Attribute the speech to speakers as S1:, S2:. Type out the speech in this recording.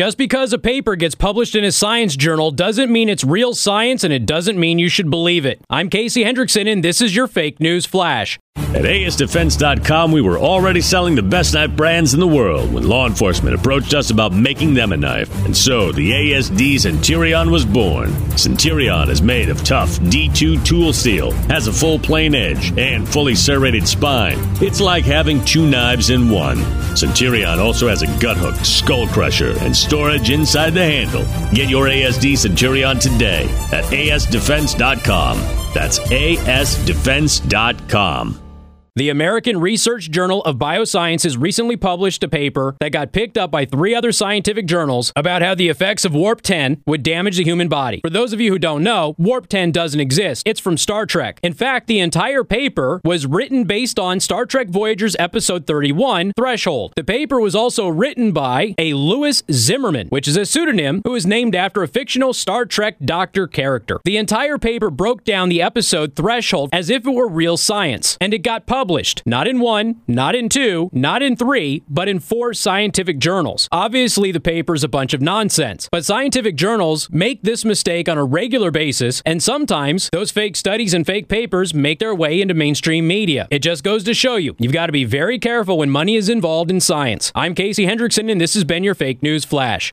S1: Just because a paper gets published in a science journal doesn't mean it's real science and it doesn't mean you should believe it. I'm Casey Hendrickson and this is your fake news flash.
S2: At ASDefense.com, we were already selling the best knife brands in the world when law enforcement approached us about making them a knife. And so the ASD Centurion was born. Centurion is made of tough D2 tool steel, has a full plain edge, and fully serrated spine. It's like having two knives in one. Centurion also has a gut hook, skull crusher, and storage inside the handle. Get your ASD Centurion today at ASDefense.com. That's ASDefense.com.
S1: The American Research Journal of Biosciences recently published a paper that got picked up by three other scientific journals about how the effects of Warp 10 would damage the human body. For those of you who don't know, Warp 10 doesn't exist. It's from Star Trek. In fact, the entire paper was written based on Star Trek Voyager's episode 31, Threshold. The paper was also written by a Lewis Zimmerman, which is a pseudonym who is named after a fictional Star Trek doctor character. The entire paper broke down the episode Threshold as if it were real science, and it got published published, not in one, not in two, not in three, but in four scientific journals. Obviously, the paper's a bunch of nonsense, but scientific journals make this mistake on a regular basis, and sometimes those fake studies and fake papers make their way into mainstream media. It just goes to show you, you've got to be very careful when money is involved in science. I'm Casey Hendrickson, and this has been your Fake News Flash.